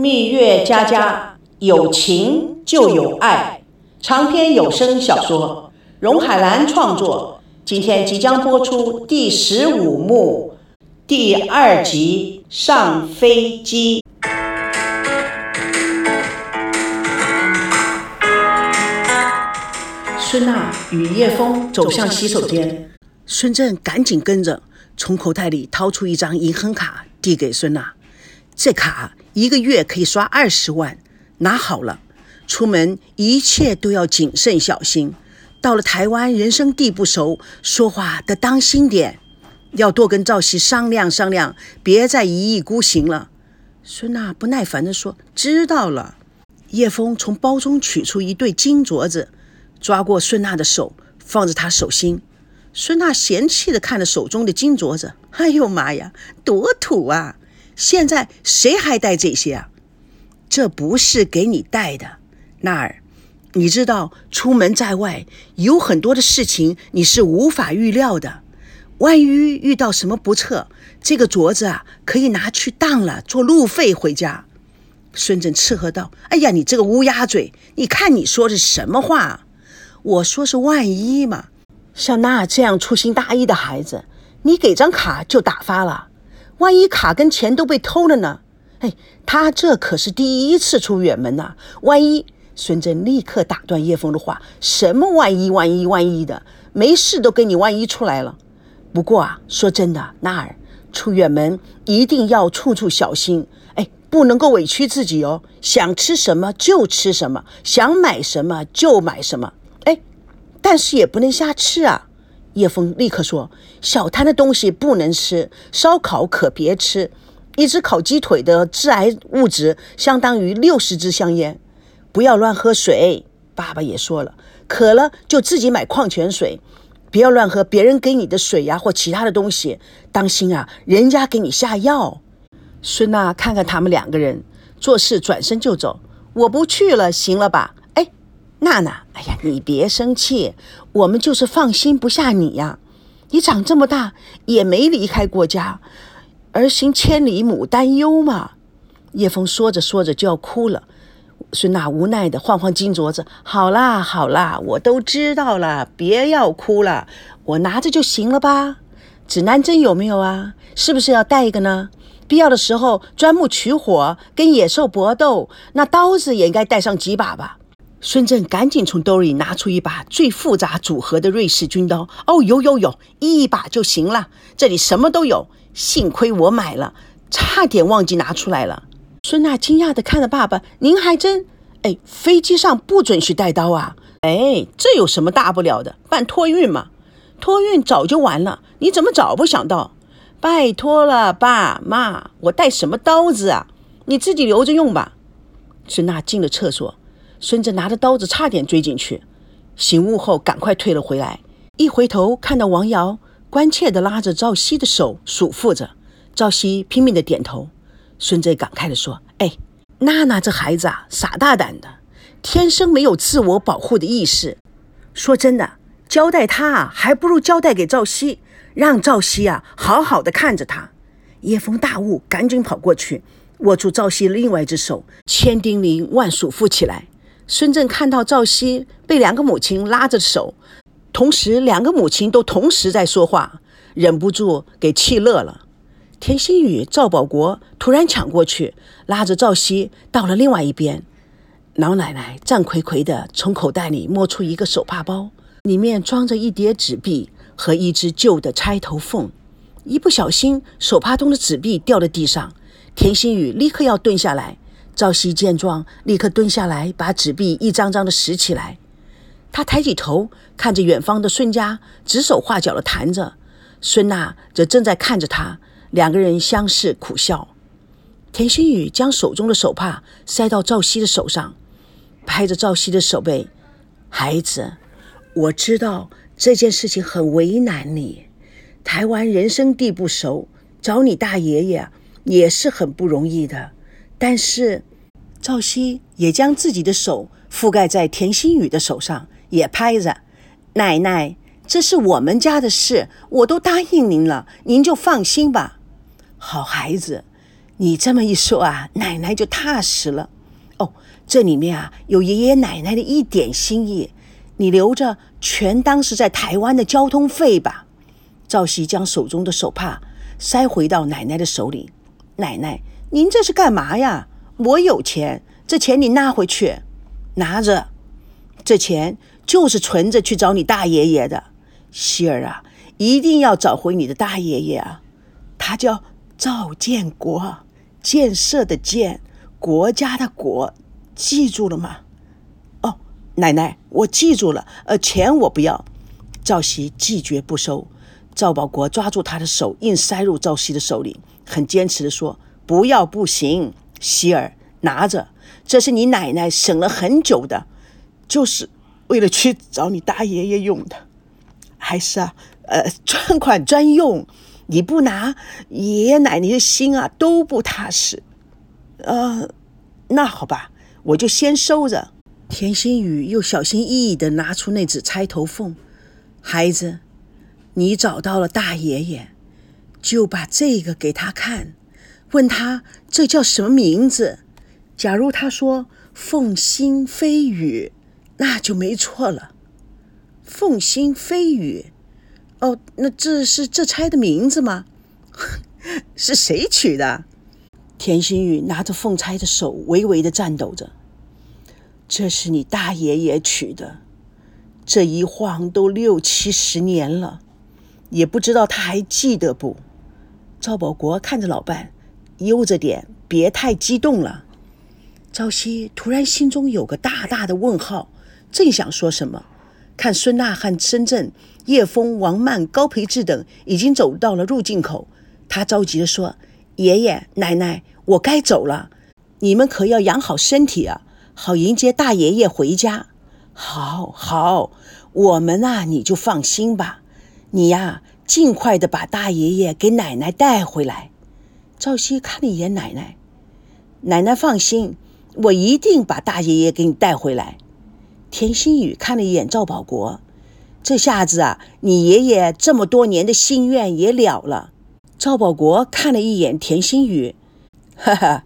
蜜月佳佳，有情就有爱，长篇有声小说，荣海兰创作。今天即将播出第十五幕第二集《上飞机》。孙娜与叶枫走向洗手间，孙正赶紧跟着，从口袋里掏出一张银行卡，递给孙娜。这卡一个月可以刷二十万，拿好了。出门一切都要谨慎小心。到了台湾，人生地不熟，说话得当心点，要多跟赵熙商量商量，别再一意孤行了。孙娜不耐烦地说：“知道了。”叶枫从包中取出一对金镯子，抓过孙娜的手，放在她手心。孙娜嫌弃地看着手中的金镯子：“哎呦妈呀，多土啊！”现在谁还戴这些啊？这不是给你戴的，娜儿。你知道出门在外有很多的事情你是无法预料的，万一遇到什么不测，这个镯子啊可以拿去当了做路费回家。孙振斥喝道：“哎呀，你这个乌鸦嘴！你看你说的什么话？我说是万一嘛。像娜这样粗心大意的孩子，你给张卡就打发了。”万一卡跟钱都被偷了呢？哎，他这可是第一次出远门呐！万一……孙振立刻打断叶枫的话：“什么万一？万一？万一的？没事都跟你万一出来了。不过啊，说真的，娜儿出远门一定要处处小心，哎，不能够委屈自己哦。想吃什么就吃什么，想买什么就买什么，哎，但是也不能瞎吃啊。”叶枫立刻说：“小摊的东西不能吃，烧烤可别吃。一只烤鸡腿的致癌物质相当于六十支香烟。不要乱喝水。爸爸也说了，渴了就自己买矿泉水，不要乱喝别人给你的水呀或其他的东西。当心啊，人家给你下药。”孙娜看看他们两个人，做事转身就走。我不去了，行了吧？娜娜，哎呀，你别生气，我们就是放心不下你呀。你长这么大也没离开过家，儿行千里母担忧嘛。叶枫说着说着就要哭了，孙娜无奈的晃晃金镯子，好啦好啦，我都知道了，别要哭了，我拿着就行了吧。指南针有没有啊？是不是要带一个呢？必要的时候钻木取火，跟野兽搏斗，那刀子也应该带上几把吧。孙振赶紧从兜里拿出一把最复杂组合的瑞士军刀。哦，有有有，一把就行了。这里什么都有，幸亏我买了，差点忘记拿出来了。孙娜惊讶地看着爸爸：“您还真……哎，飞机上不准许带刀啊？哎，这有什么大不了的？办托运嘛，托运早就完了。你怎么早不想到？拜托了，爸妈，我带什么刀子啊？你自己留着用吧。”孙娜进了厕所。孙子拿着刀子，差点追进去。醒悟后，赶快退了回来。一回头，看到王瑶关切地拉着赵熙的手，嘱咐着。赵熙拼命地点头。孙子感慨地说：“哎，娜娜这孩子啊，傻大胆的，天生没有自我保护的意识。说真的，交代他啊，还不如交代给赵熙，让赵熙啊好好的看着他。”叶枫大悟，赶紧跑过去，握住赵熙另外一只手，千叮咛万嘱咐起来。孙振看到赵熙被两个母亲拉着手，同时两个母亲都同时在说话，忍不住给气乐了。田心雨、赵保国突然抢过去，拉着赵熙到了另外一边。老奶奶战魁魁地从口袋里摸出一个手帕包，里面装着一叠纸币和一只旧的钗头凤。一不小心，手帕中的纸币掉了地上，田心雨立刻要蹲下来。赵熙见状，立刻蹲下来，把纸币一张张的拾起来。他抬起头，看着远方的孙家，指手画脚的谈着。孙娜则正在看着他，两个人相视苦笑。田心雨将手中的手帕塞到赵熙的手上，拍着赵熙的手背：“孩子，我知道这件事情很为难你。台湾人生地不熟，找你大爷爷也是很不容易的。但是……”赵熙也将自己的手覆盖在田心雨的手上，也拍着：“奶奶，这是我们家的事，我都答应您了，您就放心吧。好孩子，你这么一说啊，奶奶就踏实了。哦，这里面啊有爷爷奶奶的一点心意，你留着全当是在台湾的交通费吧。赵熙将手中的手帕塞回到奶奶的手里。奶奶，您这是干嘛呀？我有钱，这钱你拿回去，拿着。这钱就是存着去找你大爷爷的。希儿啊，一定要找回你的大爷爷啊！他叫赵建国。建设的建，国家的国，记住了吗？哦，奶奶，我记住了。呃，钱我不要。赵熙拒绝不收。赵保国抓住他的手，硬塞入赵熙的手里，很坚持的说：“不要，不行。希儿，拿着，这是你奶奶省了很久的，就是为了去找你大爷爷用的，还是啊，呃，专款专用。”你不拿，爷爷奶奶的心啊都不踏实。呃，那好吧，我就先收着。田心雨又小心翼翼地拿出那纸钗头凤，孩子，你找到了大爷爷，就把这个给他看，问他这叫什么名字。假如他说凤心飞雨，那就没错了。凤心飞雨。哦，那这是这钗的名字吗？是谁取的？田心雨拿着凤钗的手微微的颤抖着。这是你大爷爷取的，这一晃都六七十年了，也不知道他还记得不？赵保国看着老伴，悠着点，别太激动了。朝夕突然心中有个大大的问号，正想说什么。看孙娜和深圳叶枫、王曼、高培志等已经走到了入境口，他着急地说：“爷爷奶奶，我该走了，你们可要养好身体啊，好迎接大爷爷回家。”“好，好，我们啊，你就放心吧，你呀，尽快的把大爷爷给奶奶带回来。”赵熙看了一眼奶奶，奶奶放心，我一定把大爷爷给你带回来。田心雨看了一眼赵保国，这下子啊，你爷爷这么多年的心愿也了了。赵保国看了一眼田心雨，哈哈，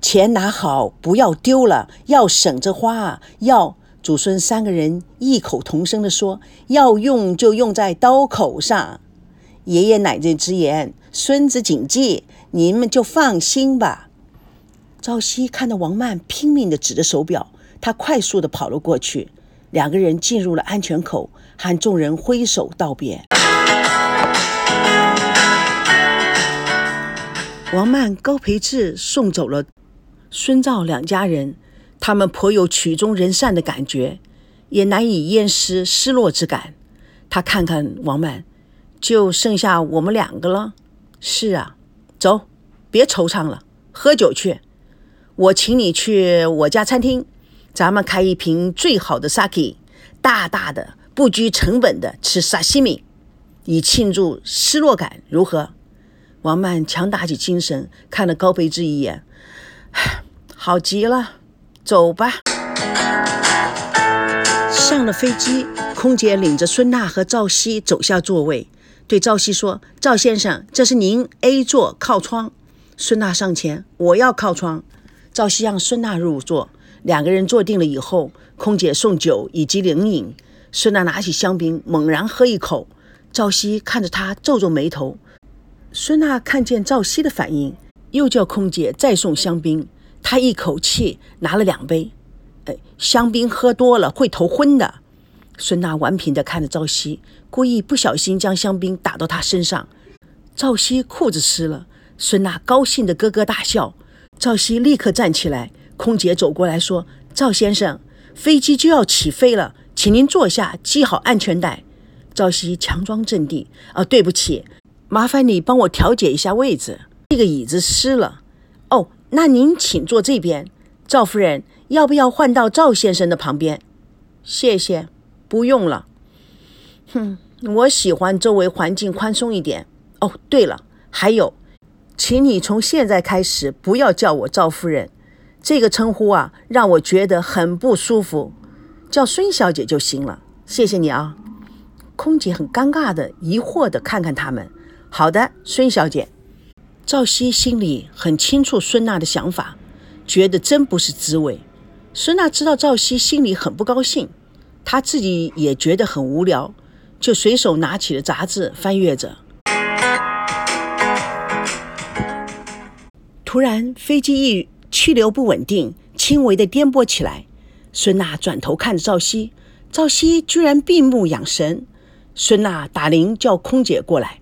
钱拿好，不要丢了，要省着花。要祖孙三个人异口同声地说：“要用就用在刀口上。”爷爷奶奶之言，孙子谨记，你们就放心吧。赵熙看到王曼拼命地指着手表。他快速地跑了过去，两个人进入了安全口，和众人挥手道别。王曼、高培志送走了孙赵两家人，他们颇有曲终人散的感觉，也难以掩饰失落之感。他看看王曼，就剩下我们两个了。是啊，走，别惆怅了，喝酒去。我请你去我家餐厅。咱们开一瓶最好的 sake，大大的不拘成本的吃沙西米，以庆祝失落感，如何？王曼强打起精神，看了高培志一眼，好极了，走吧。上了飞机，空姐领着孙娜和赵熙走下座位，对赵熙说：“赵先生，这是您 A 座靠窗。”孙娜上前：“我要靠窗。”赵熙让孙娜入座。两个人坐定了以后，空姐送酒以及冷饮。孙娜拿起香槟，猛然喝一口。赵熙看着她，皱皱眉头。孙娜看见赵熙的反应，又叫空姐再送香槟。她一口气拿了两杯。哎，香槟喝多了会头昏的。孙娜顽皮地看着赵熙，故意不小心将香槟打到他身上。赵熙裤子湿了。孙娜高兴地咯咯大笑。赵熙立刻站起来。空姐走过来说：“赵先生，飞机就要起飞了，请您坐下，系好安全带。”赵熙强装镇定：“啊，对不起，麻烦你帮我调节一下位置，这个椅子湿了。”“哦，那您请坐这边。”赵夫人，要不要换到赵先生的旁边？谢谢，不用了。哼，我喜欢周围环境宽松一点。哦，对了，还有，请你从现在开始不要叫我赵夫人。这个称呼啊，让我觉得很不舒服，叫孙小姐就行了。谢谢你啊。空姐很尴尬的、疑惑的看看他们。好的，孙小姐。赵熙心里很清楚孙娜的想法，觉得真不是滋味。孙娜知道赵熙心里很不高兴，他自己也觉得很无聊，就随手拿起了杂志翻阅着。突然，飞机一气流不稳定，轻微的颠簸起来。孙娜转头看着赵熙，赵熙居然闭目养神。孙娜打铃叫空姐过来，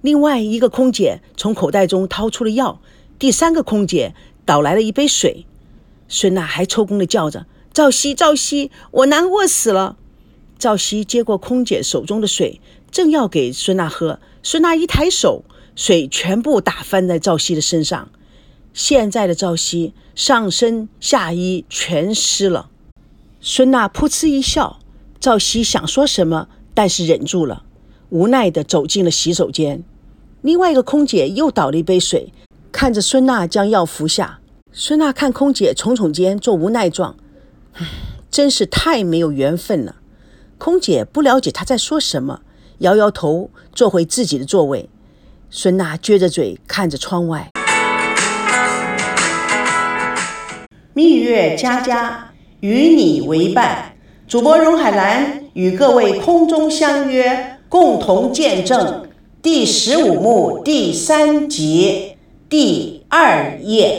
另外一个空姐从口袋中掏出了药，第三个空姐倒来了一杯水。孙娜还抽空的叫着：“赵熙，赵熙，我难过死了！”赵熙接过空姐手中的水，正要给孙娜喝，孙娜一抬手，水全部打翻在赵熙的身上。现在的赵熙上身下衣全湿了。孙娜噗嗤一笑，赵熙想说什么，但是忍住了，无奈地走进了洗手间。另外一个空姐又倒了一杯水，看着孙娜将药服下。孙娜看空姐耸耸肩做无奈状，真是太没有缘分了。空姐不了解她在说什么，摇摇头，坐回自己的座位。孙娜撅着嘴看着窗外，蜜月佳佳。与你为伴，主播荣海兰与各位空中相约，共同见证第十五幕第三集第二页。